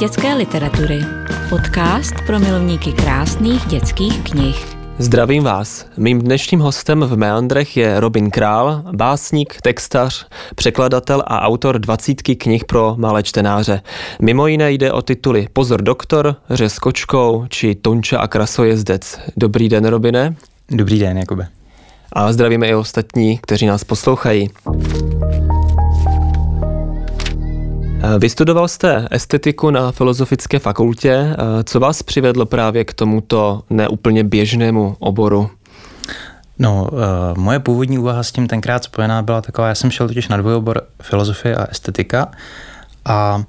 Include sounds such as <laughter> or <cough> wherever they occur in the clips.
dětské literatury. Podcast pro milovníky krásných dětských knih. Zdravím vás. Mým dnešním hostem v Meandrech je Robin Král, básník, textař, překladatel a autor dvacítky knih pro malé čtenáře. Mimo jiné jde o tituly Pozor doktor, Řez kočkou či Tonča a krasojezdec. Dobrý den, Robine. Dobrý den, Jakube. A zdravíme i ostatní, kteří nás poslouchají. Vystudoval jste estetiku na Filozofické fakultě. Co vás přivedlo právě k tomuto neúplně běžnému oboru? No, uh, moje původní úvaha s tím tenkrát spojená byla taková, já jsem šel totiž na dvojobor filozofie a estetika a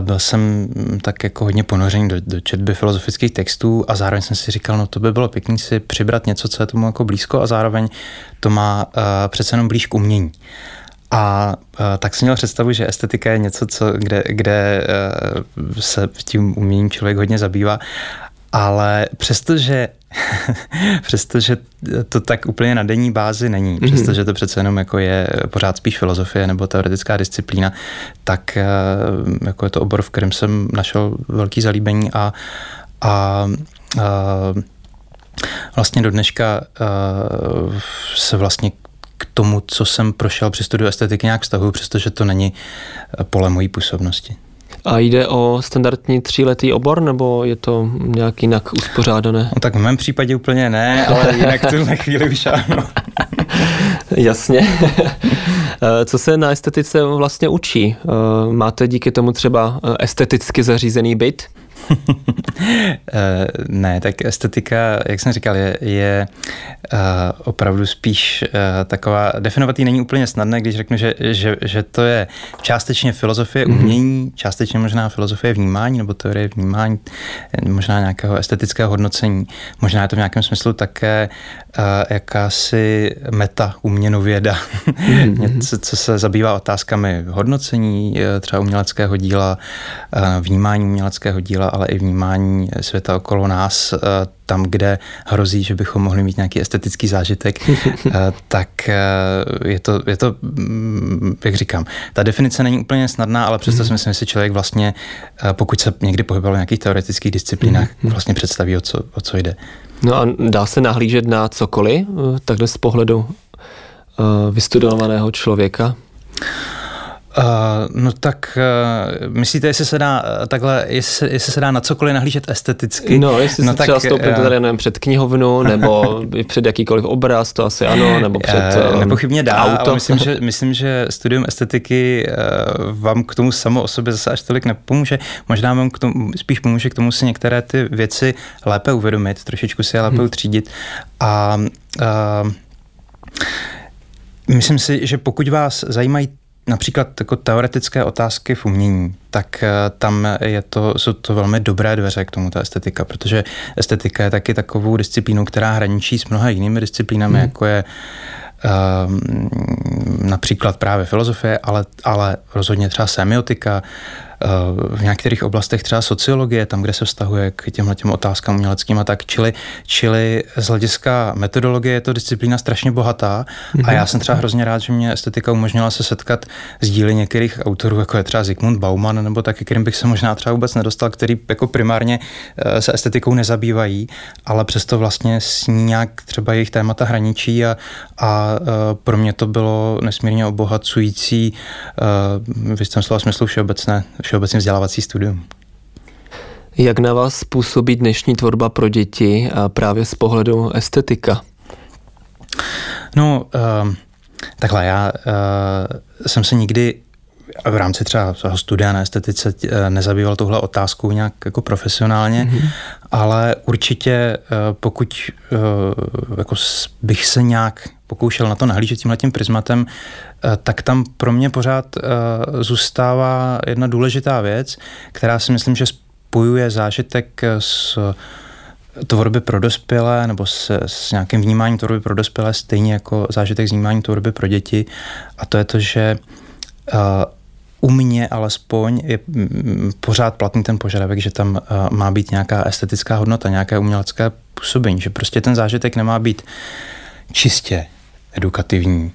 byl jsem tak jako hodně ponořený do, do četby filozofických textů a zároveň jsem si říkal, no to by bylo pěkný si přibrat něco, co je tomu jako blízko a zároveň to má uh, přece jenom blíž k umění. A uh, tak jsem měl představu, že estetika je něco, co, kde, kde uh, se tím uměním člověk hodně zabývá, ale přestože <laughs> přestože to tak úplně na denní bázi není, mm-hmm. přestože to přece jenom jako je pořád spíš filozofie nebo teoretická disciplína, tak jako je to obor, v kterém jsem našel velký zalíbení a, a, a vlastně do dneška se vlastně k tomu, co jsem prošel při studiu estetiky nějak vztahuji, přestože to není pole mojí působnosti. A jde o standardní tříletý obor, nebo je to nějak jinak uspořádané? No tak v mém případě úplně ne, ale jinak v tuhle chvíli už ano. <laughs> Jasně. <laughs> Co se na estetice vlastně učí? Máte díky tomu třeba esteticky zařízený byt? <laughs> Eh, ne, tak estetika, jak jsem říkal, je, je uh, opravdu spíš uh, taková, definovat není úplně snadné, když řeknu, že, že, že to je částečně filozofie mm-hmm. umění, částečně možná filozofie vnímání nebo teorie vnímání, možná nějakého estetického hodnocení, možná je to v nějakém smyslu také uh, jakási meta uměnověda, mm-hmm. <laughs> něco, co se zabývá otázkami hodnocení třeba uměleckého díla, uh, vnímání uměleckého díla, ale i vnímání světa okolo nás, eh, tam, kde hrozí, že bychom mohli mít nějaký estetický zážitek, <laughs> eh, tak eh, je to, je to, mm, jak říkám, ta definice není úplně snadná, ale přesto mm. si myslím, že člověk vlastně, pokud se někdy pohyboval v nějakých teoretických disciplínách, mm. vlastně představí, o co, o co jde. No a dá se nahlížet na cokoliv, takhle z pohledu vystudovaného člověka? Uh, no tak uh, myslíte, jestli se dá uh, takhle, jestli se, jestli se dá na cokoliv nahlížet esteticky? No, jestli no, se tak, třeba stoupit uh, tady nevím, před knihovnu, nebo před jakýkoliv obraz, to asi ano, nebo před uh, Nepochybně dá, auto. ale myslím že, <laughs> myslím, že studium estetiky uh, vám k tomu samo o sobě zase až tolik nepomůže. Možná vám k tomu, spíš pomůže k tomu si některé ty věci lépe uvědomit, trošičku si je lépe hmm. utřídit a uh, myslím si, že pokud vás zajímají například jako teoretické otázky v umění, tak eh, tam je to, jsou to velmi dobré dveře k tomu ta estetika, protože estetika je taky takovou disciplínou, která hraničí s mnoha jinými disciplínami, hmm. jako je um, například právě filozofie, ale, ale rozhodně třeba semiotika, v některých oblastech třeba sociologie, tam, kde se vztahuje k těmhle těm otázkám uměleckým a tak, čili, čili z hlediska metodologie je to disciplína strašně bohatá a já jsem třeba hrozně rád, že mě estetika umožnila se setkat s díly některých autorů, jako je třeba Zygmunt Bauman, nebo taky, kterým bych se možná třeba vůbec nedostal, který jako primárně eh, se estetikou nezabývají, ale přesto vlastně s ní nějak třeba jejich témata hraničí a, a eh, pro mě to bylo nesmírně obohacující eh, v jistém slova smyslu všeobecné všeobecně vzdělávací studium. Jak na vás působí dnešní tvorba pro děti a právě z pohledu estetika? No, uh, takhle, já uh, jsem se nikdy v rámci třeba svého studia na estetice eh, nezabýval tuhle otázkou nějak jako profesionálně, mm-hmm. ale určitě pokud jako bych se nějak pokoušel na to nahlížet tímhle tím prismatem, Eh, tak tam pro mě pořád eh, zůstává jedna důležitá věc, která si myslím, že spojuje zážitek s tvorby pro dospělé nebo s, s nějakým vnímáním tvorby pro dospělé stejně jako zážitek vnímání tvorby pro děti. A to je to, že uh, u mě alespoň je mm, pořád platný ten požadavek, že tam má být nějaká estetická hodnota, nějaké umělecké působení, že prostě ten zážitek nemá být čistě edukativní,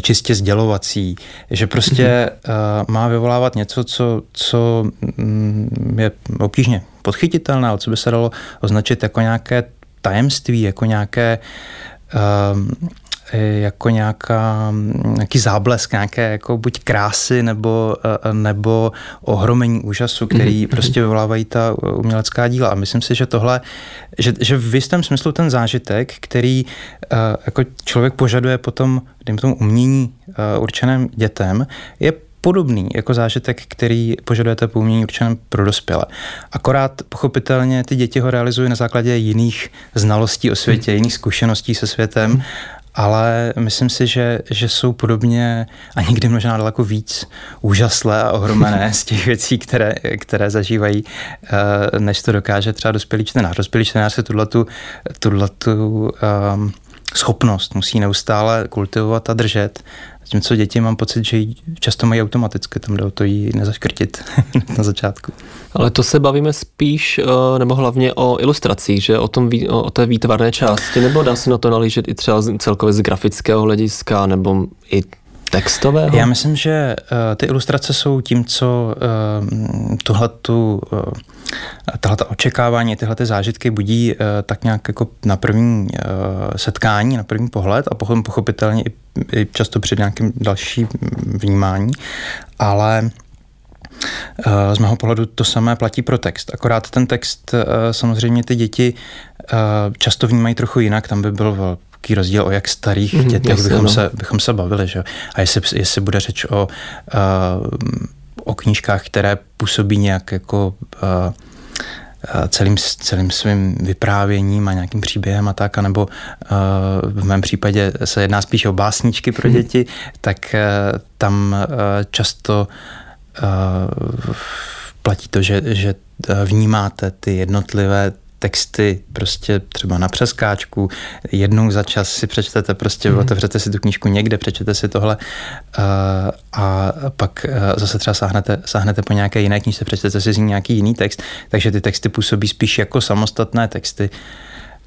čistě sdělovací, že prostě mm-hmm. má vyvolávat něco, co, co mm, je obtížně podchytitelné, ale co by se dalo označit jako nějaké tajemství, jako nějaké uh, jako nějaká, nějaký záblesk, nějaké jako buď krásy nebo, e, nebo ohromení úžasu, který mm-hmm. prostě vyvolávají ta umělecká díla. A myslím si, že tohle, že, že v jistém smyslu ten zážitek, který e, jako člověk požaduje potom, dejme tomu umění e, určeném dětem, je podobný jako zážitek, který požadujete po umění určeném pro dospělé. Akorát pochopitelně ty děti ho realizují na základě jiných znalostí o světě, jiných zkušeností se světem ale myslím si, že, že jsou podobně a někdy možná daleko víc úžaslé a ohromené <laughs> z těch věcí, které, které zažívají, eh, než to dokáže třeba dospělý čtenář. Dospělý čtenář se tuto um, schopnost musí neustále kultivovat a držet Zatímco děti mám pocit, že ji často mají automaticky, tam jde o to jí nezaškrtit <laughs> na začátku. Ale to se bavíme spíš, eh, nebo hlavně o ilustracích, že o, tom, o té výtvarné části, nebo dá se na to nalížet i třeba celkově z grafického hlediska, nebo i textového? Já myslím, že uh, ty ilustrace jsou tím, co uh, tuhletu, uh, tahle očekávání, tyhle ty zážitky budí uh, tak nějak jako na první uh, setkání, na první pohled a potom pochopitelně i, i často před nějakým dalším vnímání, ale z mého pohledu to samé platí pro text. Akorát ten text samozřejmě ty děti často vnímají trochu jinak. Tam by byl velký rozdíl, o jak starých mm, dětech jasně, bychom, no. se, bychom se bavili. Že? A jestli, jestli bude řeč o, o knížkách, které působí nějak jako celým, celým svým vyprávěním a nějakým příběhem a tak, anebo uh, v mém případě se jedná spíš o básničky pro mhm. děti, tak uh, tam uh, často uh, platí to, že, že vnímáte ty jednotlivé texty prostě třeba na přeskáčku, jednou za čas si přečtete, prostě mm. otevřete si tu knížku někde, přečtete si tohle uh, a pak uh, zase třeba sáhnete, sáhnete po nějaké jiné knížce, přečtete si z ní nějaký jiný text, takže ty texty působí spíš jako samostatné texty,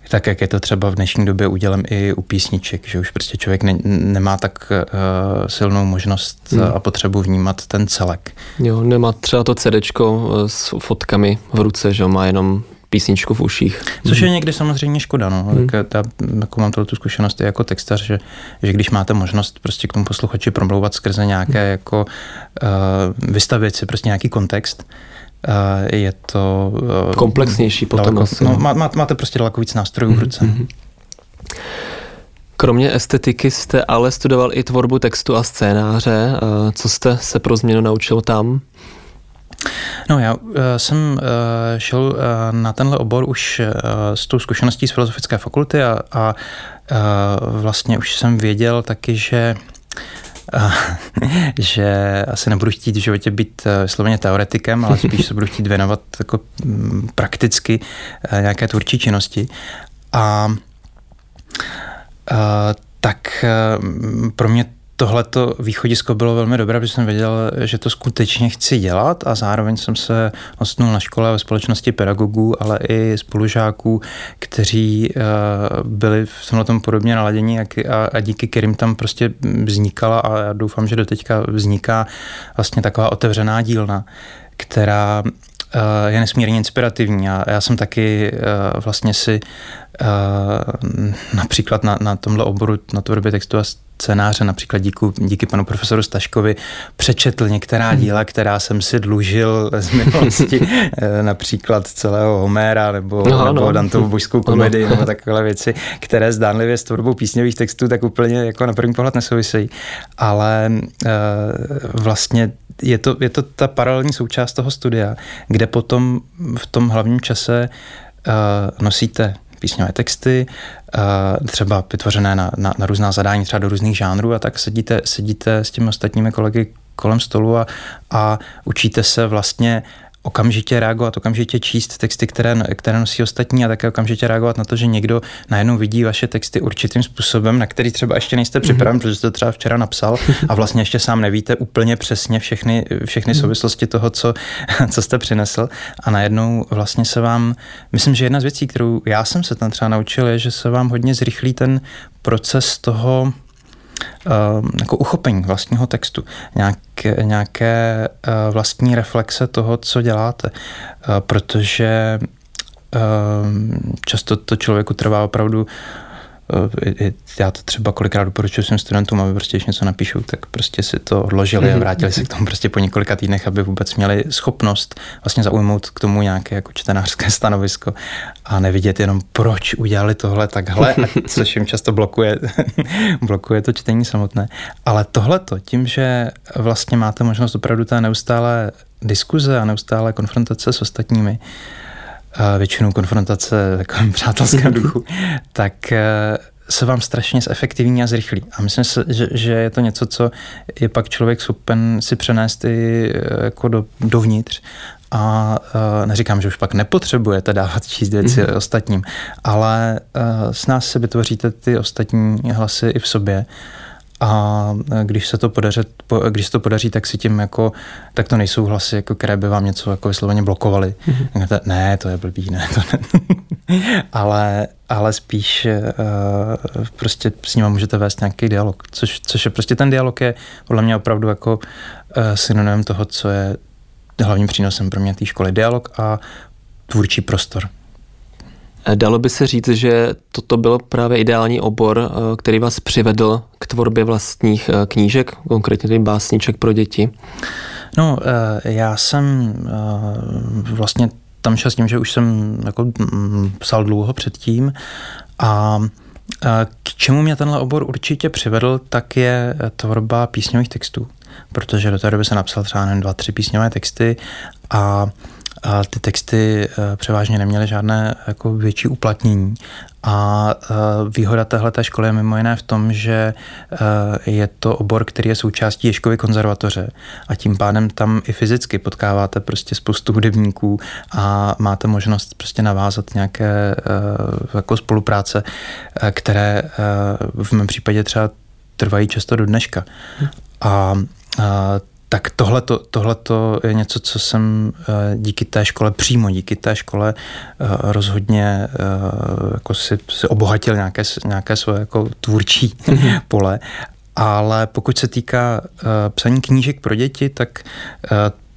tak jak je to třeba v dnešní době udělem i u písniček, že už prostě člověk ne, nemá tak uh, silnou možnost hmm. a potřebu vnímat ten celek. Jo, nemá třeba to CDčko s fotkami v ruce, že má jenom písničku v uších. Což je někdy samozřejmě škoda, no. Hmm. Tak ta, jako mám tu zkušenost i jako textař, že, že když máte možnost prostě k tomu posluchači promlouvat skrze nějaké hmm. jako uh, vystavit si prostě nějaký kontext, je to... Uh, Komplexnější potom daleko, asi. No, má, má, máte prostě daleko víc nástrojů v ruce. Hmm. Kromě estetiky jste ale studoval i tvorbu textu a scénáře. Co jste se pro změnu naučil tam? No já uh, jsem uh, šel uh, na tenhle obor už uh, s tou zkušeností z filozofické fakulty a, a uh, vlastně už jsem věděl taky, že uh, <laughs> že asi nebudu chtít v životě být vysloveně teoretikem, ale spíš se budu chtít věnovat jako mm, prakticky nějaké tvůrčí činnosti. A uh, tak pro mě tohleto východisko bylo velmi dobré, protože jsem věděl, že to skutečně chci dělat a zároveň jsem se ostnul na škole ve společnosti pedagogů, ale i spolužáků, kteří uh, byli v tomhle tom podobně naladění a, díky kterým tam prostě vznikala a já doufám, že do teďka vzniká vlastně taková otevřená dílna, která uh, je nesmírně inspirativní. A já jsem taky uh, vlastně si například na, na tomhle oboru, na tvorbě textu a scénáře, například díky, díky panu profesoru Staškovi, přečetl některá hmm. díla, která jsem si dlužil z <laughs> minulosti, eh, například celého Homéra nebo, no, nebo no. Dantovu božskou komedii no. nebo takové věci, které zdánlivě s tvorbou písňových textů tak úplně jako na první pohled nesouvisejí. Ale uh, vlastně je to, je to ta paralelní součást toho studia, kde potom v tom hlavním čase uh, nosíte písňové texty, třeba vytvořené na, na, na různá zadání, třeba do různých žánrů a tak sedíte, sedíte s těmi ostatními kolegy kolem stolu a, a učíte se vlastně okamžitě reagovat, okamžitě číst texty, které, které nosí ostatní a také okamžitě reagovat na to, že někdo najednou vidí vaše texty určitým způsobem, na který třeba ještě nejste připraven, mm-hmm. protože jste to třeba včera napsal a vlastně ještě sám nevíte úplně přesně všechny, všechny mm-hmm. souvislosti toho, co, co jste přinesl a najednou vlastně se vám, myslím, že jedna z věcí, kterou já jsem se tam třeba naučil, je, že se vám hodně zrychlí ten proces toho jako uchopení vlastního textu, nějaké, nějaké vlastní reflexe toho, co děláte, protože často to člověku trvá opravdu já to třeba kolikrát doporučuji svým studentům, aby prostě, když něco napíšou, tak prostě si to odložili a mhm. vrátili se k tomu prostě po několika týdnech, aby vůbec měli schopnost vlastně zaujmout k tomu nějaké jako čtenářské stanovisko a nevidět jenom, proč udělali tohle takhle, <laughs> což jim často blokuje, blokuje to čtení samotné. Ale tohle to, tím, že vlastně máte možnost opravdu té neustále diskuze a neustále konfrontace s ostatními, většinou konfrontace takovým <laughs> přátelském <laughs> duchu, tak eh, se vám strašně zefektivní a zrychlí. A myslím si, že, že je to něco, co je pak člověk schopen si přenést i eh, jako do, dovnitř a uh, neříkám, že už pak nepotřebujete dávat číst věci mm-hmm. ostatním, ale uh, s nás si vytvoříte ty ostatní hlasy i v sobě a když se to podaří, když se to podaří, tak si tím jako, tak to nejsou hlasy, jako, které by vám něco jako vysloveně blokovaly. Mm-hmm. Ne, to je blbý, ne, to ne. <laughs> ale, ale spíš uh, prostě s nimi můžete vést nějaký dialog, což, což je prostě ten dialog je podle mě opravdu jako uh, synonymem toho, co je hlavním přínosem pro mě té školy. Dialog a tvůrčí prostor. Dalo by se říct, že toto byl právě ideální obor, eh, který vás přivedl k tvorbě vlastních eh, knížek, konkrétně tedy básniček pro děti? No, eh, já jsem vlastně tam šel s tím, že už jsem jako psal dlouho předtím a k čemu mě tenhle obor určitě přivedl, tak je tvorba písňových textů, protože do té doby jsem napsal třeba jen dva, tři písňové texty a a ty texty eh, převážně neměly žádné jako větší uplatnění. A eh, výhoda téhle školy je mimo jiné v tom, že eh, je to obor, který je součástí Ješkovy konzervatoře a tím pádem tam i fyzicky potkáváte prostě spoustu hudebníků a máte možnost prostě navázat nějaké jako spolupráce, které v mém případě třeba trvají často do dneška. A tak tohleto, tohleto je něco, co jsem eh, díky té škole, přímo díky té škole eh, rozhodně eh, jako si, si obohatil nějaké, nějaké svoje jako tvůrčí mhm. <laughs> pole. Ale pokud se týká psaní knížek pro děti, tak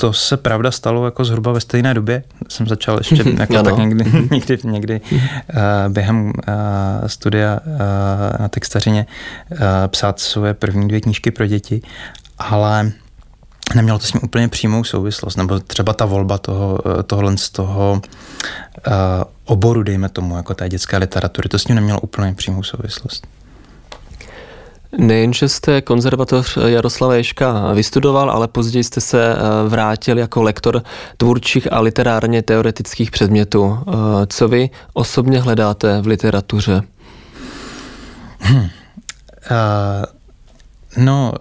to se pravda stalo jako zhruba ve stejné době. Jsem začal ještě <laughs> jako tak někdy, mhm. <laughs> někdy, někdy uh, během uh, studia uh, na textařině uh, psát svoje první dvě knížky pro děti, ale nemělo to s ním úplně přímou souvislost, nebo třeba ta volba toho, eh, tohohle z toho uh, oboru, dejme tomu, jako té dětské literatury, to s ním nemělo úplně přímou souvislost. Nejenže jste konzervatoř Jaroslava Ješka vystudoval, ale později jste se eh, vrátil jako lektor tvůrčích a literárně teoretických předmětů. Co vy osobně hledáte v literatuře? Hmm. Uh, no,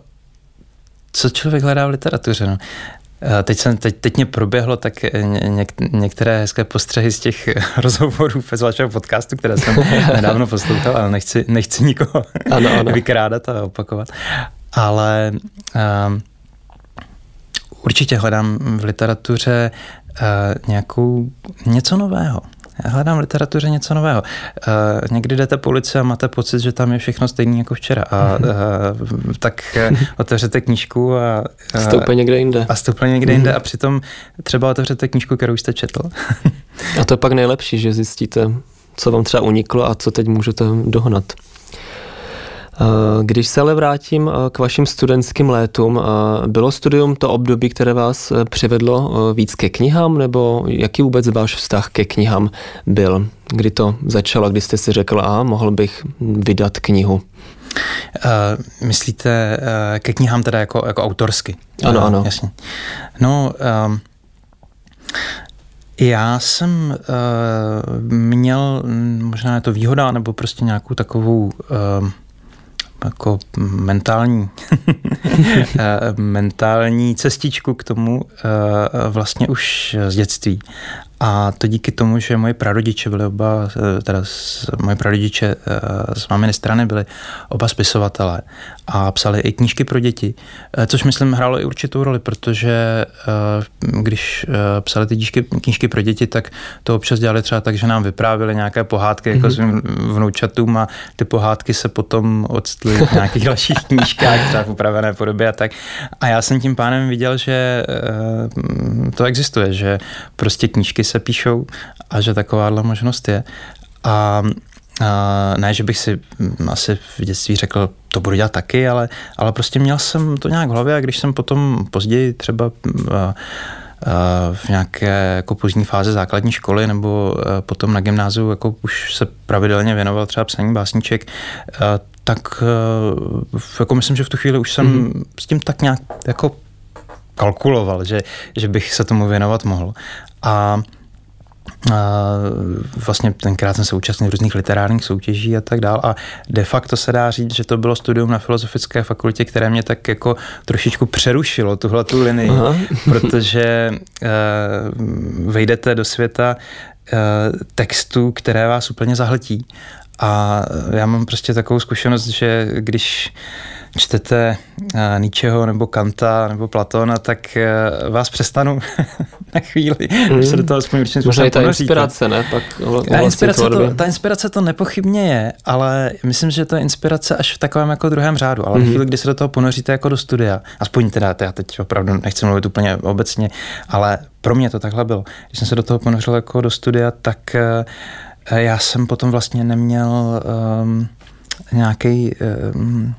co člověk hledá v literatuře. No. Teď, jsem, teď, teď mě proběhlo tak něk, některé hezké postřehy z těch <laughs> rozhovorů z vašeho podcastu, které jsem <laughs> nedávno poslouchal, ale nechci, nechci nikoho ano, ano. vykrádat a opakovat. Ale um, určitě hledám v literatuře uh, nějakou něco nového. Já hledám v literatuře něco nového. Uh, někdy jdete po ulici a máte pocit, že tam je všechno stejné jako včera. A uh, tak uh, otevřete knížku a... Uh, jste úplně někde jinde. A jste úplně někde jinde a přitom třeba otevřete knížku, kterou jste četl. a to je pak nejlepší, že zjistíte, co vám třeba uniklo a co teď můžete dohnat. Eh, když se ale vrátím eh, k vašim studentským létům, eh, bylo studium to období, které vás přivedlo víc ke knihám, nebo jaký vůbec váš vztah ke knihám byl? Kdy to začalo, kdy jste si řekl, a mohl bych vydat knihu? Uh, myslíte uh, ke knihám teda jako, jako autorsky? Ano, uh, ano. Jasně. No, um, já jsem uh, měl, možná je to výhoda, nebo prostě nějakou takovou uh, jako mentální, <laughs> eh, mentální cestičku k tomu eh, vlastně už z dětství. A to díky tomu, že moje prarodiče byli oba, eh, teda moje prarodiče z maminy strany byli oba spisovatelé a psali i knížky pro děti, což myslím hrálo i určitou roli, protože když psali ty knížky, knížky pro děti, tak to občas dělali třeba tak, že nám vyprávěli nějaké pohádky jako mm-hmm. svým vnoučatům a ty pohádky se potom odstly v nějakých dalších knížkách, třeba v upravené podobě a tak. A já jsem tím pánem viděl, že eh, to existuje, že prostě knížky se píšou a že takováhle možnost je. A a ne, že bych si hm, asi v dětství řekl, to budu dělat taky, ale, ale prostě měl jsem to nějak v hlavě a když jsem potom později třeba hm, v nějaké jako pozdní fázi základní školy nebo potom na gymnáziu jako už se pravidelně věnoval třeba psaní básniček, tak jako myslím, že v tu chvíli už jsem mm. s tím tak nějak jako kalkuloval, že, že bych se tomu věnovat mohl. A a vlastně tenkrát jsem se účastnil různých literárních soutěží a tak dál a de facto se dá říct, že to bylo studium na Filozofické fakultě, které mě tak jako trošičku přerušilo tuhle tu linii, Aha. <laughs> protože uh, vejdete do světa uh, textů, které vás úplně zahltí a já mám prostě takovou zkušenost, že když čtete uh, Nietzscheho nebo Kanta nebo Platona, tak uh, vás přestanu <laughs> na chvíli, mm. se do toho aspoň určitě Možná i ta inspirace, ne? Pak ta, inspirace to, ta inspirace to nepochybně je, ale myslím, že to je inspirace až v takovém jako druhém řádu, ale mm. v chvíli, kdy se do toho ponoříte jako do studia, aspoň teda, já teď opravdu nechci mluvit úplně obecně, ale pro mě to takhle bylo. Když jsem se do toho ponořil jako do studia, tak uh, já jsem potom vlastně neměl um, nějaký um,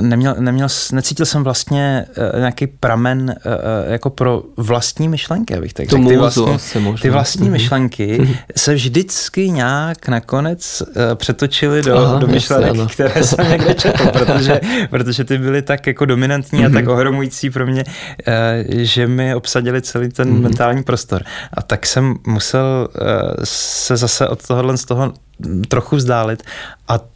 neměl, neměl, necítil jsem vlastně eh, nějaký pramen eh, eh, jako pro vlastní myšlenky, abych tak řekl. Ty vlastní, ty vlastní mm-hmm. myšlenky mm-hmm. se vždycky nějak nakonec přetočily do, Aha, do myšlenek, jasně, které jsem někde četl, <laughs> protože, protože ty byly tak jako dominantní a tak mhm. ohromující pro mě, že mi obsadili celý ten mentální prostor. A tak jsem musel se zase od tohohle z toho trochu vzdálit a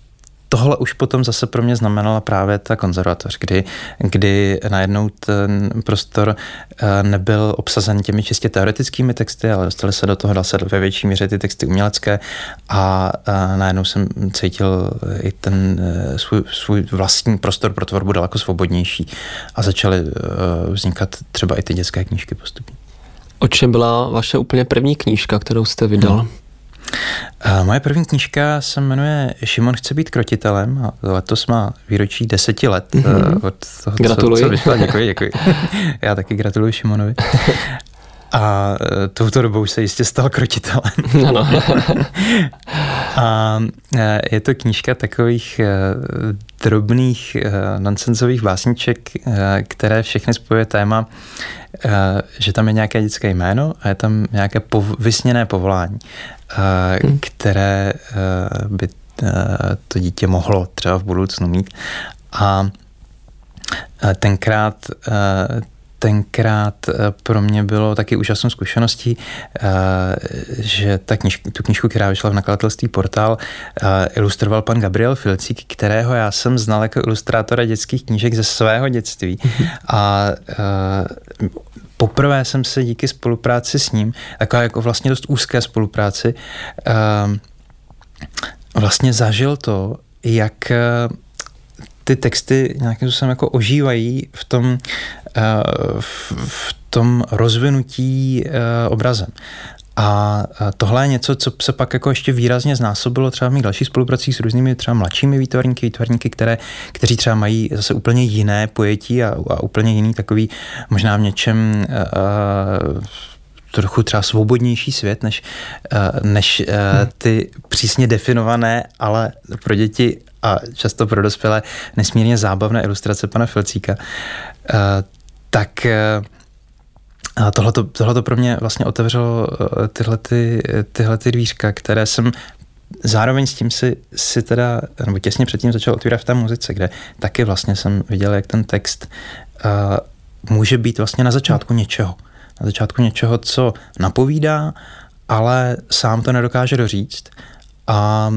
tohle už potom zase pro mě znamenala právě ta konzervatoř, kdy, kdy najednou ten prostor eh, nebyl obsazen těmi čistě teoretickými texty, ale dostali se do toho, dal se ve větší míře ty texty umělecké a, a najednou jsem cítil i ten eh, svůj, svůj vlastní prostor pro tvorbu daleko svobodnější a začaly eh, vznikat třeba i ty dětské knížky postupně. O čem byla vaše úplně první knížka, kterou jste vydal? Hmm. Moje první knížka se jmenuje Šimon chce být krotitelem a letos má výročí deseti let mm-hmm. od toho, Gratuluji. Co, co vyšla. Děkuji, děkuji. <laughs> Já taky gratuluji Šimonovi. A eh, touto dobou se jistě stal krotitelem. <laughs> Ano. <laughs> a eh, je to knížka takových drobných nonsensových básniček, které všechny spojuje téma, že tam je nějaké dětské jméno a je tam nějaké pov- vysněné povolání. Hmm. které by to dítě mohlo třeba v budoucnu mít. A tenkrát tenkrát pro mě bylo taky úžasnou zkušeností, že ta kniž, tu knižku, která vyšla v nakladatelství Portál, ilustroval pan Gabriel Filcík, kterého já jsem znal jako ilustrátora dětských knížek ze svého dětství. Mhm. A poprvé jsem se díky spolupráci s ním, taková jako vlastně dost úzké spolupráci, vlastně zažil to, jak eh, ty texty nějakým způsobem jako ožívají v tom, eh, v tom rozvinutí eh, obrazem. A tohle je něco, co se pak jako ještě výrazně znásobilo třeba v mých dalších spolupracích s různými třeba mladšími výtvarníky, výtvarníky, které, kteří třeba mají zase úplně jiné pojetí a, a úplně jiný takový možná v něčem uh, trochu třeba svobodnější svět, než, uh, než uh, ty přísně definované, ale pro děti a často pro dospělé nesmírně zábavné ilustrace pana Filcíka. Uh, tak a tohleto, tohleto pro mě vlastně otevřelo eh, tyhle, ty, tyhle ty dvířka, které jsem zároveň s tím si, si teda, nebo těsně předtím začal otvírat v té muzice, kde taky vlastně jsem viděl, jak ten text může být vlastně na začátku něčeho. Na začátku něčeho, co napovídá, ale sám to nedokáže doříct a uh,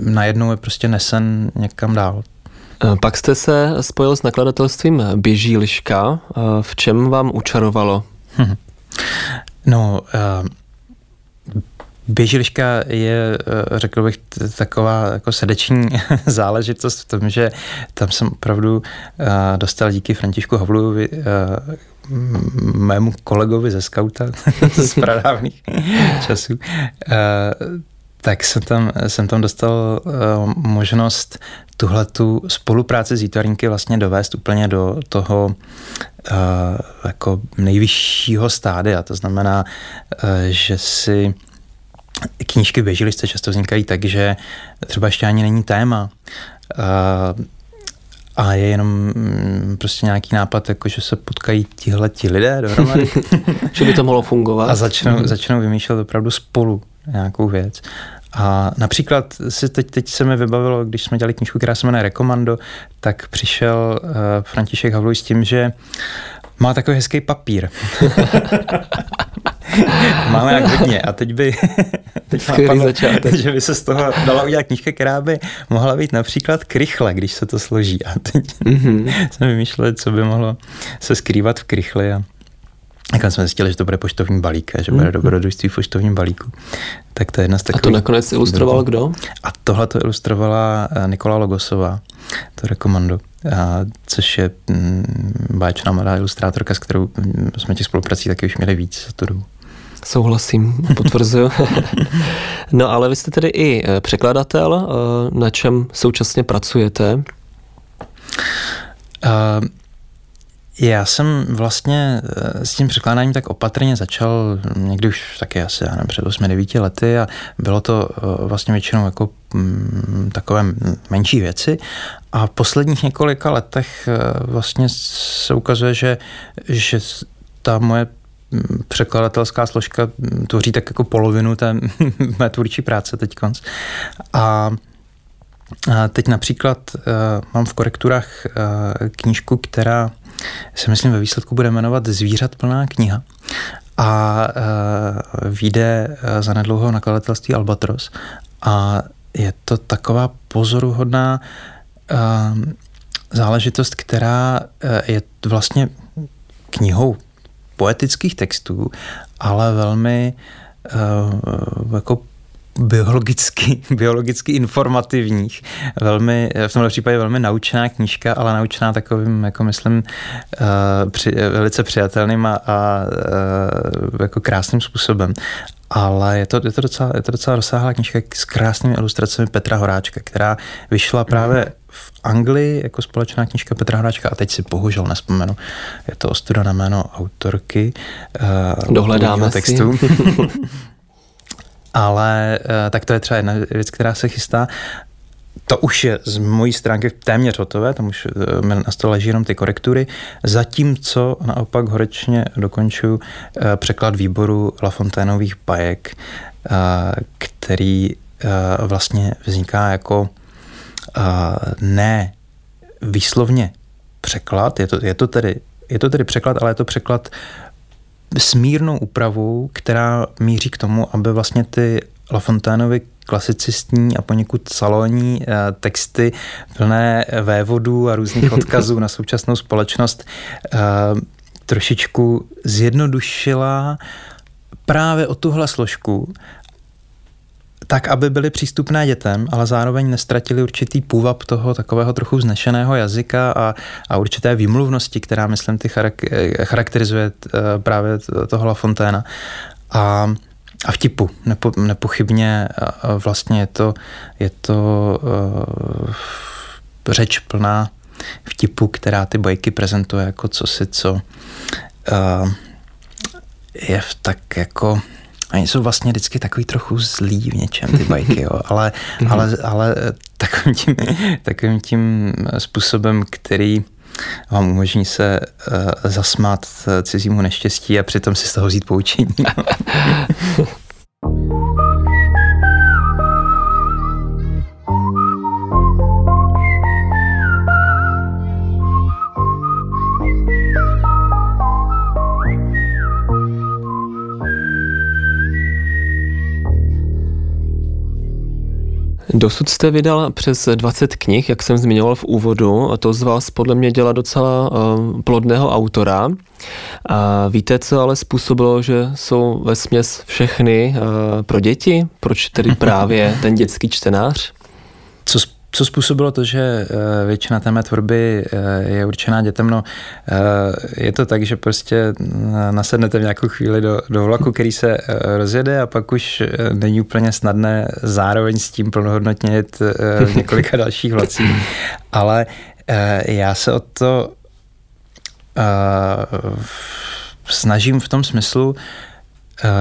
najednou je prostě nesen někam dál. Eh, pak jste se spojil s nakladatelstvím Běží liška. Eh, v čem vám učarovalo? No, uh, Běžiliška je, eh, řekl bych, taková jako srdeční <laughs> záležitost v tom, že tam jsem opravdu dostal díky Františku Havlujovi mému kolegovi ze skauta <laughs> z pradávných <laughs> časů, tak jsem tam, jsem tam dostal možnost tuhle tu spolupráci s Jitvarinky vlastně dovést úplně do toho jako nejvyššího stádia. To znamená, že si knížky v běžilice často vznikají tak, že třeba ještě ani není téma a je jenom mm, prostě nějaký nápad, jako že se potkají tihle ti lidé dohromady. <laughs> že by to mohlo fungovat. A začnou, mm. začnou vymýšlet opravdu spolu nějakou věc. A například si teď, teď se mi vybavilo, když jsme dělali knížku, která se jmenuje Rekomando, tak přišel uh, František Havluj s tím, že má takový hezký papír. <laughs> Máme jak hodně a teď by, <laughs> teď napadlo, <laughs> že by se z toho dala udělat knížka, která by mohla být například krychle, když se to složí. A teď mm-hmm. jsme vymýšleli, co by mohlo se skrývat v krychli a jak jsme zjistili, že to bude poštovní balík že bude mm-hmm. dobrodružství v poštovním balíku. Tak to je jedna z takových... A to nakonec ilustroval kdo? A tohle to ilustrovala eh, Nikola Logosová, to rekomando. A, což je mm, báječná mladá ilustrátorka, s kterou mm, jsme těch spoluprací taky už měli víc za tu dobu. Souhlasím, potvrzuju. <laughs> no ale vy jste tedy i eh, překladatel, eh, na čem současně pracujete? Uh, já jsem vlastně s tím překládáním tak opatrně začal někdy už taky asi, já nevím, před 8-9 lety a bylo to vlastně většinou jako mm, takové menší věci a v posledních několika letech vlastně se ukazuje, že, že ta moje překladatelská složka tvoří tak jako polovinu té <laughs> mé tvůrčí práce teď. A teď například mám v korekturách knížku, která se myslím ve výsledku bude jmenovat Zvířat plná kniha. A uh, vyjde uh, za nedlouho nakladatelství Albatros. A je to taková pozoruhodná uh, záležitost, která uh, je vlastně knihou poetických textů, ale velmi uh, jako biologicky, <laughs> biologicky informativních. Velmi, v tomhle případě velmi naučná knížka, ale naučná takovým, jako myslím, uh, při, velice přijatelným a, a uh, jako krásným způsobem. Ale je to, je to, docela, je to docela rozsáhlá knížka s krásnými ilustracemi Petra Horáčka, která vyšla právě v Anglii jako společná knížka Petra Horáčka a teď si bohužel nespomenu. Je to ostuda na jméno autorky. Uh, Dohledáme textu. <laughs> Ale uh, tak to je třeba jedna věc, která se chystá. To už je z mojí stránky téměř hotové, tam už uh, na stole leží jenom ty korektury. Zatímco naopak horečně dokončuji uh, překlad výboru Lafontainových bajek, který vlastně vzniká jako ne výslovně překlad, je to, je to, tedy, je to tedy překlad, ale je to překlad s mírnou úpravou, která míří k tomu, aby vlastně ty Lafontaineovy klasicistní a poněkud salonní eh, texty plné vévodů a různých <laughs> odkazů na současnou společnost eh, trošičku zjednodušila právě o tuhle složku tak, aby byly přístupné dětem, ale zároveň nestratili určitý půvab toho takového trochu znešeného jazyka a, a určité výmluvnosti, která, myslím, ty charak, charakterizuje eh, právě toho La Fontaine. A, a vtipu, nepo, nepochybně vlastně je to, je to uh, řeč plná vtipu, která ty bajky prezentuje jako co si co uh, je v tak jako Oni jsou vlastně vždycky takový trochu zlí v něčem, ty bajky, jo. <laughs> Ale, mhm. ale, ale takovým, tím, <laughs> takovým tím způsobem, který vám umožní se uh, zasmát cizímu neštěstí a přitom si z toho vzít poučení. <laughs> Dosud jste vydal přes 20 knih, jak jsem zmiňoval v úvodu, a to z vás podle mě dělá docela uh, plodného autora. A víte, co ale způsobilo, že jsou ve směs všechny uh, pro děti? Proč tedy <laughs> právě ten dětský čtenář? Co způsobilo to, že eh, většina té mé tvorby eh, je určená dětem? No, eh, je to tak, že prostě nasednete v nějakou chvíli do, do vlaku, který se rozjede a pak už není úplně snadné zároveň s tím plnohodnotně jet v několika dalších vlacích. <laughs> Ale já se o to snažím v tom smyslu,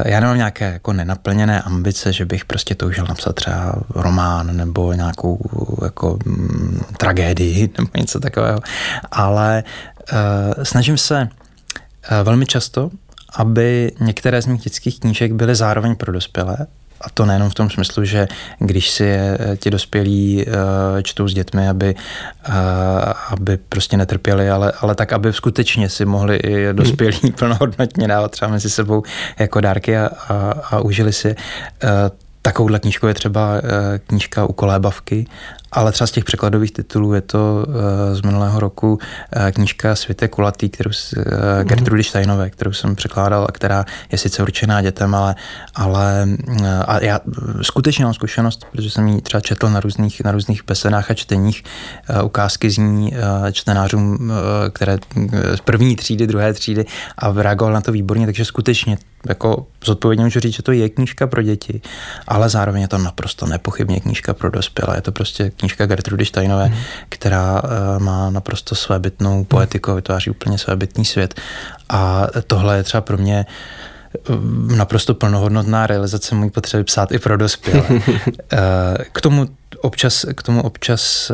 já nemám nějaké jako nenaplněné ambice, že bych prostě toužil napsat třeba román nebo nějakou jako mm, tragédii <laughs> nebo něco takového, ale uh, snažím se uh, velmi často, aby některé z mých dětských knížek byly zároveň pro dospělé, a to nejenom v tom smyslu, že když si eh, ti dospělí uh, čtou s dětmi, aby, uh, aby prostě netrpěli, ale, ale tak, aby skutečně si mohli i hmm. dospělí hmm. <laughs> plnohodnotně dávat třeba mezi sebou jako dárky a, a, a užili si. Uh, Takovouhle knížkou je třeba knížka u kolébavky ale třeba z těch překladových titulů je to uh, z minulého roku uh, knížka Světe kulatý, kterou uh, Gertrudy Steinové, kterou jsem překládal a která je sice určená dětem, ale, ale uh, a já skutečně mám zkušenost, protože jsem ji třeba četl na různých, na různých besedách a čteních uh, ukázky z ní uh, čtenářům, uh, které z první třídy, druhé třídy a reagoval na to výborně, takže skutečně jako zodpovědně můžu říct, že to je knížka pro děti, ale zároveň je to naprosto nepochybně knížka pro dospělé. Je to prostě knížka Gertrudy Steinové, mm. která uh, má naprosto svébytnou poetiku, vytváří úplně svébytný svět. A tohle je třeba pro mě eh, naprosto plnohodnotná realizace mojí potřeby psát i pro dospělé. <laughs> Eh, k tomu občas, k tomu občas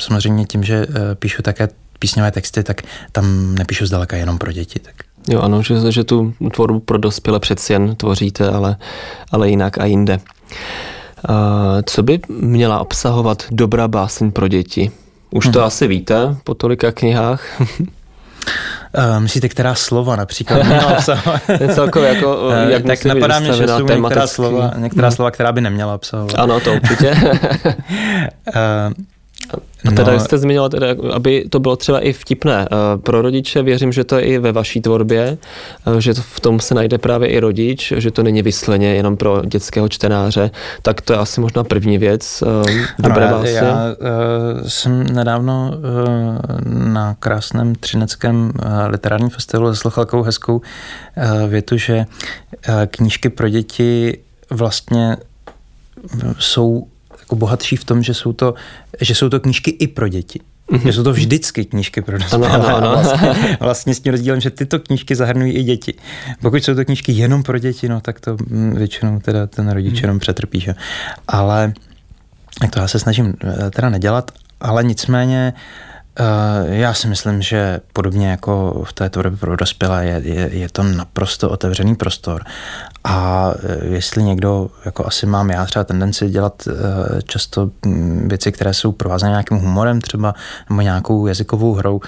samozřejmě tím, že píšu také písňové texty, tak tam nepíšu zdaleka jenom pro děti. Tak Jo, ano, že, že tu tvorbu pro dospělé přeci jen tvoříte, ale, ale jinak a jinde. Co by měla obsahovat dobrá báseň pro děti? Už to hmm. asi víte po tolika knihách. Uh, <laughs> myslíte, která slova například měla <laughs> obsahovat? Celkově jako, uh, jak tak napadá mě, že jsou některá slova, některá hmm. slova, která by neměla obsahovat. Ano, to určitě. uh, <laughs> A teda no, jste zmiňoval, teda, aby to bylo třeba i vtipné. Eh, pro rodiče věřím, že to je i ve vaší tvorbě, eh, že v tom se najde právě i rodič, že to není vysleně jenom pro dětského čtenáře. Tak to je asi možná první věc. Eh, dobré ano, já, já uh, jsem nedávno na krásném třineckém literárním festivalu zaslouchal takovou hezkou větu, že knížky pro děti vlastně jsou jako bohatší v tom, že jsou to, že jsou to knížky i pro děti. Mm-hmm. Že jsou to vždycky knížky pro dospělé. Ano, ano, ano. Vlastně, vlastně s tím rozdílem, že tyto knížky zahrnují i děti. Pokud jsou to knížky jenom pro děti, no tak to mm, většinou teda ten rodič mm. jenom přetrpí. Že? Ale tak to já se snažím eh, teda nedělat, ale nicméně uh, já si myslím, že podobně jako v té tvorbě pro dospělé je, je, je to naprosto otevřený prostor. A eh, jestli někdo, jako asi mám já třeba tendenci dělat eh, často hm, věci, které jsou provázané nějakým humorem třeba, nebo nějakou jazykovou hrou,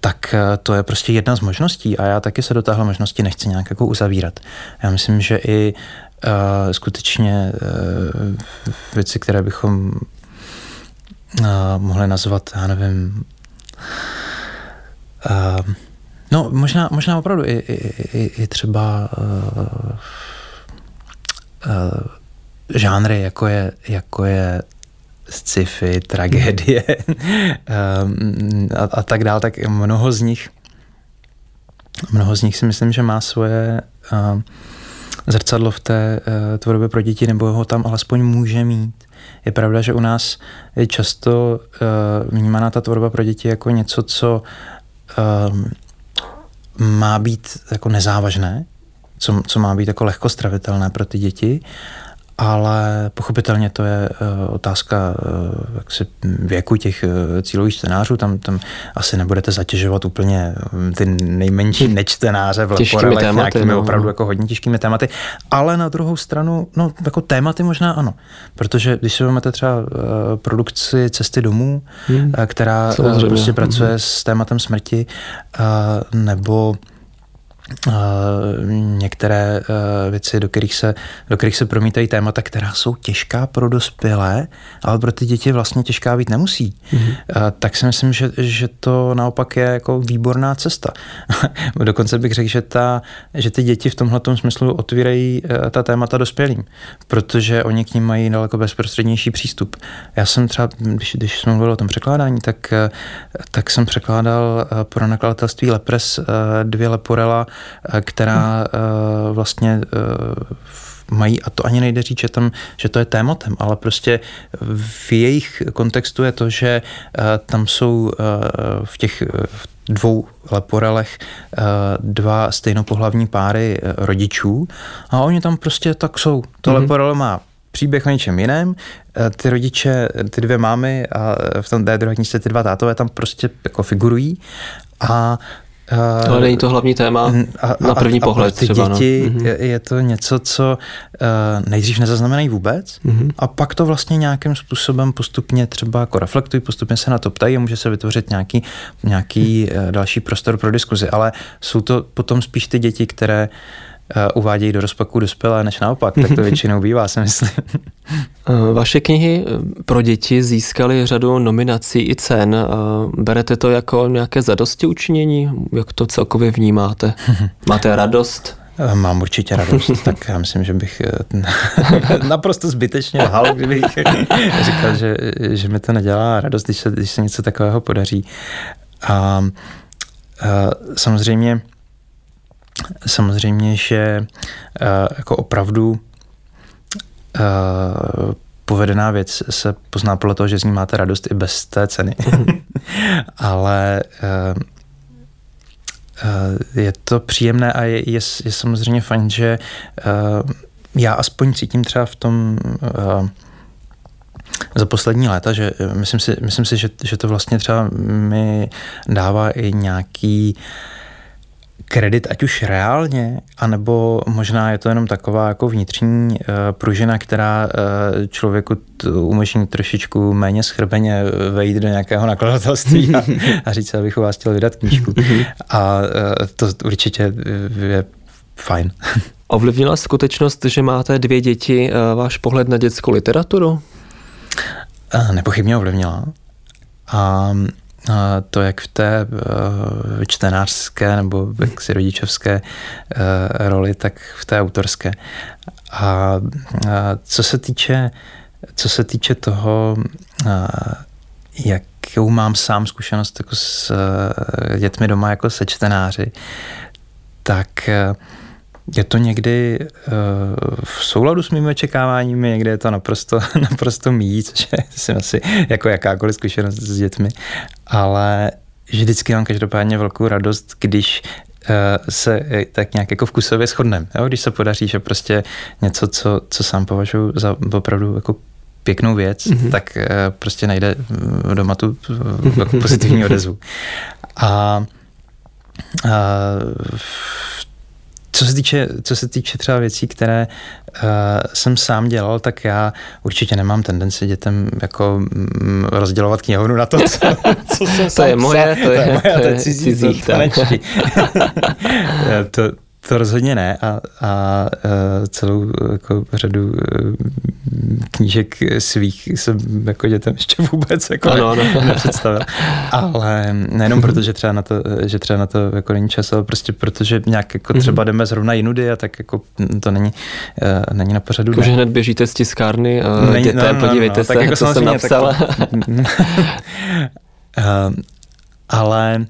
tak to je prostě jedna z možností a já taky se do téhle možnosti nechci nějak jako uzavírat. Já myslím, že i skutečně věci, které bychom mohli nazvat, já nevím, uh, no možná, možná opravdu i, i, i, i třeba uh, uh, žánry, jako je, jako je sci-fi, tragédie <laughs> a, a tak dále, tak mnoho z nich mnoho z nich si myslím, že má svoje zrcadlo v té tvorbě pro děti, nebo ho tam alespoň může mít. Je pravda, že u nás je často uh, vnímána ta tvorba pro děti jako něco, co uh, má být jako nezávažné, co, co má být jako lehko stravitelné pro ty děti ale pochopitelně to je uh, otázka uh, jaksi věku těch uh, cílových čtenářů. Tam, tam asi nebudete zatěžovat úplně ty nejmenší nečtenáře v těžkými tématy, nějakými no. opravdu jako hodně těžkými tématy. Ale na druhou stranu, no jako tématy možná ano. Protože když si vezmete třeba produkci Cesty domů, hmm. která uh, prostě pracuje hmm. s tématem smrti, nebo některé věci, do kterých, se, do kterých se promítají témata, která jsou těžká pro dospělé, ale pro ty děti vlastně těžká být nemusí. Mm-hmm. Tak si myslím, že, že to naopak je jako výborná cesta. <laughs> Dokonce bych řekl, že, ta, že ty děti v tomhle smyslu otvírají ta témata dospělým, protože oni k ním mají daleko bezprostřednější přístup. Já jsem třeba, když, když jsme mluvili o tom překládání, tak, tak jsem překládal pro nakladatelství Lepres dvě leporela Eh, která eh, vlastně eh, mají, a to ani nejde říct, že, tam, že to je tématem, ale prostě v jejich kontextu je to, že tam jsou v těch dvou leporelech dva stejnopohlavní páry rodičů a oni tam prostě tak jsou. To mm-hmm. leporele má příběh o něčem jiném. Ty rodiče, ty dvě mámy a v tom té druhé knižce ty dva tátové tam prostě jako figurují a Uh, Ale není to hlavní téma a, na první a, pohled. A ty třeba, no. děti no. je, je to něco, co uh, nejdřív nezaznamenají vůbec uh-huh. a pak to vlastně nějakým způsobem postupně třeba jako reflektují, postupně se na to ptají a může se vytvořit nějaký, nějaký uh, další prostor pro diskuzi. Ale jsou to potom spíš ty děti, které uh, uvádějí do rozpaku dospělé, než naopak, tak to <laughs> většinou bývá, si myslím. Eh, vaše knihy eh, pro děti získaly řadu nominací i cen. Berete to jako nějaké zadosti učinění? Jak to celkově vnímáte? <laughs> Máte radost? Mám určitě radost, <laughs> tak já myslím, že bych naprosto zbytečně lhal, kdybych říkal, že, že mi to nedělá radost, když se, když se něco takového podaří. A, a samozřejmě Samozřejmě, že uh, jako opravdu uh, povedená věc se pozná podle toho, že z ní máte radost i bez té ceny. <laughs> Ale uh, je to příjemné a je, je, je samozřejmě fajn, že já aspoň cítím třeba v tom za poslední léta, že myslím si, myslím si že, že to vlastně třeba mi dává i nějaký uh, kredit, ať už reálně, anebo možná je to jenom taková jako vnitřní uh, pružina, která uh, člověku t- umožní trošičku méně schrbeně vejít do nějakého nakladatelství a, a říct, abych u vás chtěl vydat knížku. A uh, to určitě je fajn. <laughs> Ovlivnila skutečnost, že máte dvě děti, váš pohled na dětskou literaturu? Nepochybně ovlivnila. A to jak v té eh, čtenářské nebo jaksi rodičovské eh, roli, tak v té autorské. A co se týče, co se týče toho, jakou mám sám zkušenost jako s eh, dětmi doma jako se čtenáři, tak je to někdy uh, v souladu s mými očekáváními, někdy je to naprosto, <laughs> naprosto míjí, což je <laughs> si asi jako jakákoliv zkušenost s dětmi, ale vždycky mám každopádně velkou radost, když uh, se eh, tak nějak jako vkusově shodneme. Když se podaří, že prostě něco, co, co sám považuji za opravdu jako pěknou věc, mm-hmm. tak prostě najde doma tu jako pozitivní odezvu. A uh, co se týče, co se týče třeba věcí, které uh, jsem sám dělal, tak já určitě nemám tendenci dětem jako mm, rozdělovat knihovnu na to, co, <laughs> co jsem to je moje, to je, to je, moje, to je <laughs> cizí, cizí to, <laughs> to, to, to rozhodně ne a, a celou jako řadu knížek svých jsem jako dětem ještě vůbec jako ano, ano. nepředstavil. Ale nejenom proto, že třeba na to, že třeba na to jako není čas, ale prostě protože nějak jako mhm. třeba jdeme zrovna jinudy a tak jako to není, není na pořadu. Jako, že hned běžíte z tiskárny a není, děte, no, no, podívejte no, se, tak jako co jsem napsal. Tak, <laughs> <laughs> ale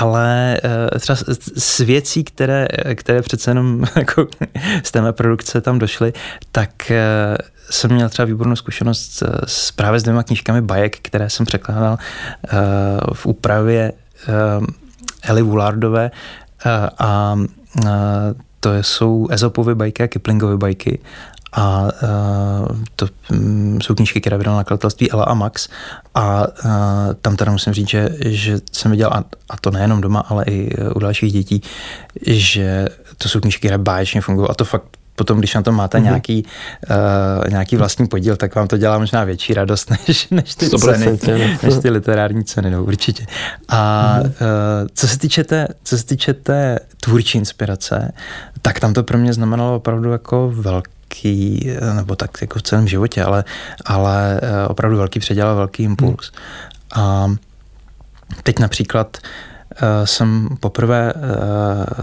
ale uh, třeba s věcí, které, které přece jenom <laughs> jako z té produkce tam došly, tak uh, jsem měl třeba výbornou zkušenost s, právě s dvěma knížkami bajek, které jsem překládal uh, v úpravě Eli Woolardové a to jsou Ezopovy bajky a Kiplingovy bajky a uh, to um, jsou knížky, které vydal nakladatelství Ela a Max a uh, tam teda musím říct, že, že jsem viděl, a, a to nejenom doma, ale i u dalších dětí, že to jsou knížky, které báječně fungují a to fakt potom, když na tom máte mm-hmm. nějaký, uh, nějaký vlastní podíl, tak vám to dělá možná větší radost, <laughs> než, než ty ceny, než ty literární ceny, no určitě. A mm-hmm. uh, co se týče té, co se týče té tvůrčí inspirace, tak tam to pro mě znamenalo opravdu jako velký, nebo tak jako v celém životě, ale, ale opravdu velký předěl a velký impuls. Mm. A teď například uh, Eh, jsem poprvé, eh,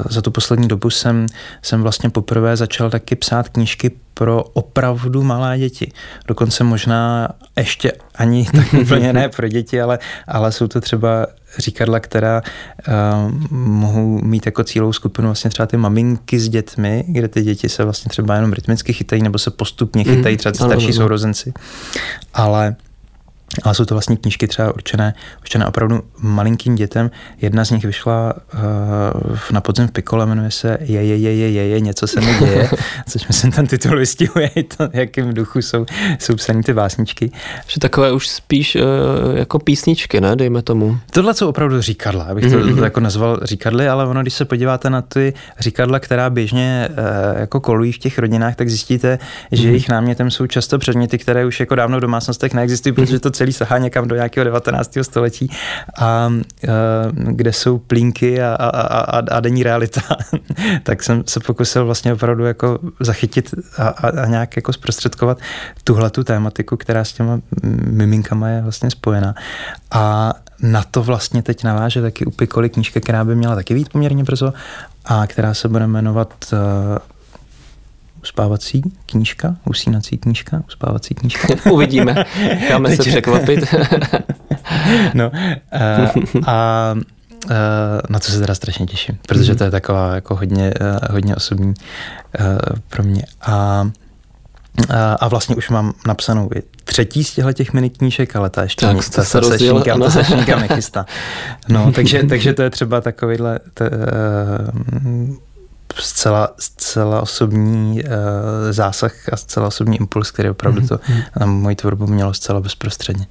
za tu poslední dobu jsem, jsem vlastně poprvé začal taky psát knížky pro opravdu malé děti. Dokonce možná ještě ani <laughs> tak úplně ne pro děti, ale, ale jsou to třeba říkadla, která uh, mohou mít jako cílovou skupinu vlastně třeba ty maminky s dětmi, kde ty děti se vlastně třeba jenom rytmicky chytají nebo se postupně chytají, třeba ty starší sourozenci. Ale ale jsou to vlastně knížky třeba určené, určené opravdu malinkým dětem. Jedna z nich vyšla uh, na podzim v Pikole, jmenuje se Je, je, je, je, je, je, něco se mi děje, <laughs> což myslím ten titul vystihuje i to, jakým duchu jsou, jsou psaný ty básničky. Že takové už spíš uh, jako písničky, ne, dejme tomu. Tohle jsou opravdu říkadla, abych to mm-hmm. jako nazval říkadly, ale ono, když se podíváte na ty říkadla, která běžně uh, jako kolují v těch rodinách, tak zjistíte, že mm-hmm. jejich námětem jsou často předměty, které už jako dávno v domácnostech neexistují, protože to celý sahá někam do nějakého 19. století, a, kde jsou plínky a, a, a, a denní realita, <laughs> tak jsem se pokusil vlastně opravdu jako zachytit a, a, a nějak jako zprostředkovat tuhle tu tématiku, která s těma miminkama je vlastně spojená. A na to vlastně teď naváže taky u Pikoli knížka, která by měla taky být poměrně brzo a která se bude jmenovat uspávací knížka, usínací knížka, uspávací knížka. <laughs> Uvidíme, dáme se <laughs> překvapit. <laughs> no a, a na co se teda strašně těším, protože to je taková jako hodně, hodně osobní pro mě. A a vlastně už mám napsanou i třetí z těchto těch mini knížek, ale ta ještě tak, ta, ta, se, se, šínkám, ta se šínkám nechystá. No, takže, takže to je třeba takovýhle t, uh, zcela, zcela osobní uh, zásah a zcela osobní impuls, který opravdu to mm-hmm. na moji tvorbu mělo zcela bezprostředně.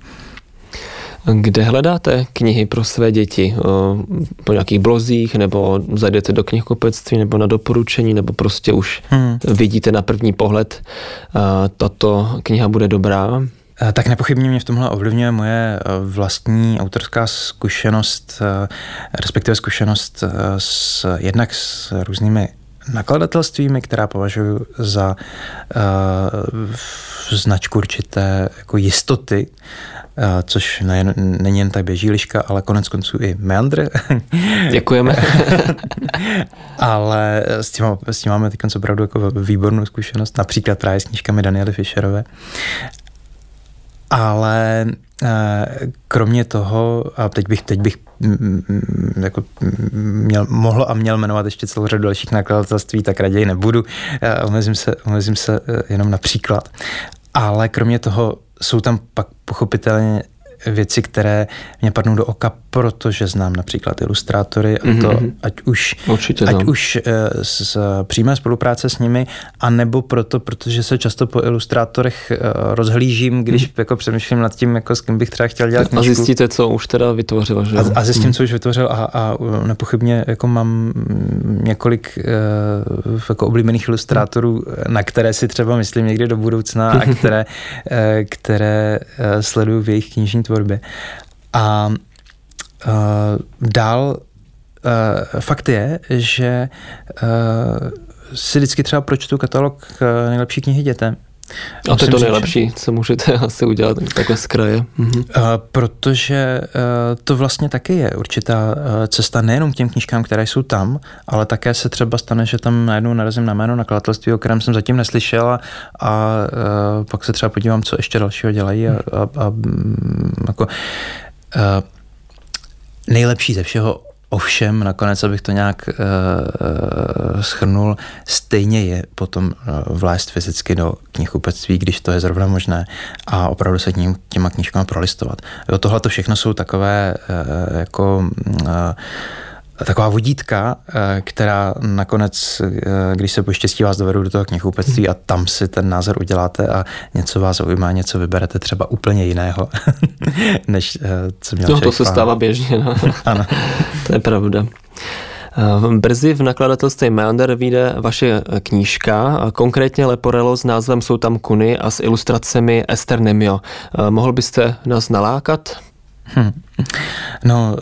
Kde hledáte knihy pro své děti? Po nějakých blozích, nebo zajdete do knihkupectví, nebo na doporučení, nebo prostě už hmm. vidíte na první pohled, tato kniha bude dobrá? Tak nepochybně mě v tomhle ovlivňuje moje vlastní autorská zkušenost, respektive zkušenost s, jednak s různými nakladatelstvími, která považuji za uh, značku určité jako jistoty Eh, což nejen, není jen tak běžíliška, ale konec konců i meandr. <laughs> Děkujeme. <laughs> ale s tím, s tím máme teď opravdu jako výbornou zkušenost, například právě s knížkami Daniely Fischerové. Ale eh, kromě toho, a teď bych, teď bych mm, mm, jako měl, mohl a měl jmenovat ještě celou řadu dalších nakladatelství, tak raději nebudu. Eh, omezím se, omezím se jenom na příklad. Ale kromě toho jsou tam pak pochopitelně věci, které mě padnou do oka, protože znám například ilustrátory a to mm-hmm. ať už, Určitě ať už eh, z přímé spolupráce s nimi, a nebo proto, protože se často po ilustrátorech eh, rozhlížím, když mm. jako přemýšlím nad tím, jako s kým bych třeba chtěl dělat knižku. A zjistíte, co už teda vytvořil. Že? A, a zjistím, mm. co už vytvořil a, a nepochybně jako mám několik uh, jako oblíbených ilustrátorů, na které si třeba myslím někdy do budoucna a které, uh, které uh, sleduju v jejich knižní tvorbě. A uh, dál uh, fakt je, že uh, si vždycky třeba pročtu katalog nejlepší knihy dětem a to je to nejlepší, co můžete <laughs> asi udělat takhle z kraje. Mhm. Protože to vlastně taky je určitá cesta nejenom k těm knížkám, které jsou tam, ale také se třeba stane, že tam najednou narazím na jméno nakladatelství, o kterém jsem zatím neslyšel a, a pak se třeba podívám, co ještě dalšího dělají a, a, a jako nejlepší ze všeho Ovšem, nakonec, abych to nějak uh, uh, schrnul, stejně je potom uh, vlézt fyzicky do knihkupectví, když to je zrovna možné a opravdu se tím, těma knížkama prolistovat. Tohle to všechno jsou takové uh, jako uh, taková vodítka, eh, která nakonec, eh, když se poštěstí, vás dovedou do toho knihkupectví a tam si ten názor uděláte a něco vás zaujme, něco vyberete třeba úplně jiného, <laughs> než eh, co měl No to se stává běžně, no. <laughs> ano. to je pravda. Brzy v nakladatelství Meander vyjde vaše knížka, konkrétně Leporello s názvem Jsou tam kuny a s ilustracemi Ester Nemio. Mohl byste nás nalákat? Hmm. No,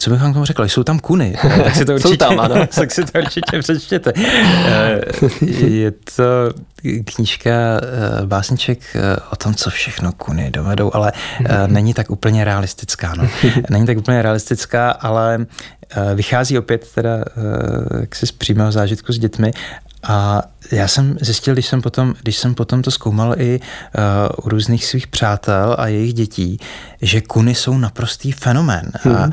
co bych vám k tomu řekl, jsou tam kuny, <laughs> tak si to určitě, jsou tam, ano. <laughs> tak si to určitě přečtěte. Eh, je to knížka eh, básniček eh, o tom, co všechno kuny dovedou, ale není tak úplně realistická. No. <laughs> Není tak úplně realistická, ale vychází opět teda jaksi z přímého zážitku s dětmi a já jsem zjistil, když jsem potom, když jsem potom to zkoumal i uh, u různých svých přátel a jejich dětí, že kuny jsou naprostý fenomén. Hmm. A,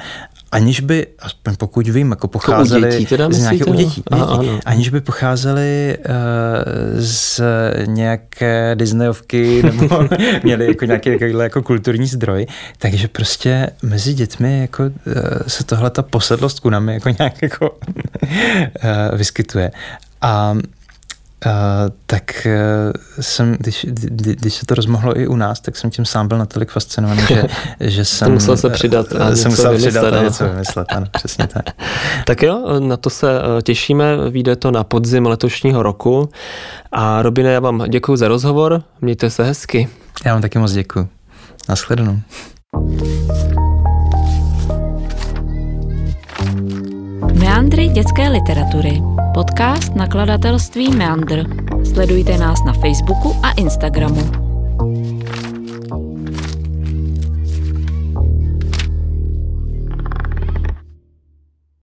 aniž by, aspoň pokud vím, jako pocházeli to u dětí teda z nějaké u dětí, Aha, dětí aniž by pocházeli uh, z nějaké Disneyovky <laughs> nebo měli jako nějaký takovýhle jako kulturní zdroj, takže prostě mezi dětmi jako uh, se tohle ta posedlost kunami jako nějak jako uh, <laughs> vyskytuje. A Uh, tak uh, jsem, když, když se to rozmohlo i u nás, tak jsem tím sám byl natolik fascinovaný, že, <laughs> že jsem... musel se přidat a jsem musel vymyslet, přidat a něco vymyslet, ano, přesně tak. <laughs> tak jo, na to se těšíme, vyjde to na podzim letošního roku a Robine, já vám děkuji za rozhovor, mějte se hezky. Já vám taky moc děkuji. Naschledanou. Meandry dětské literatury. Podcast nakladatelství Meandr. Sledujte nás na Facebooku a Instagramu.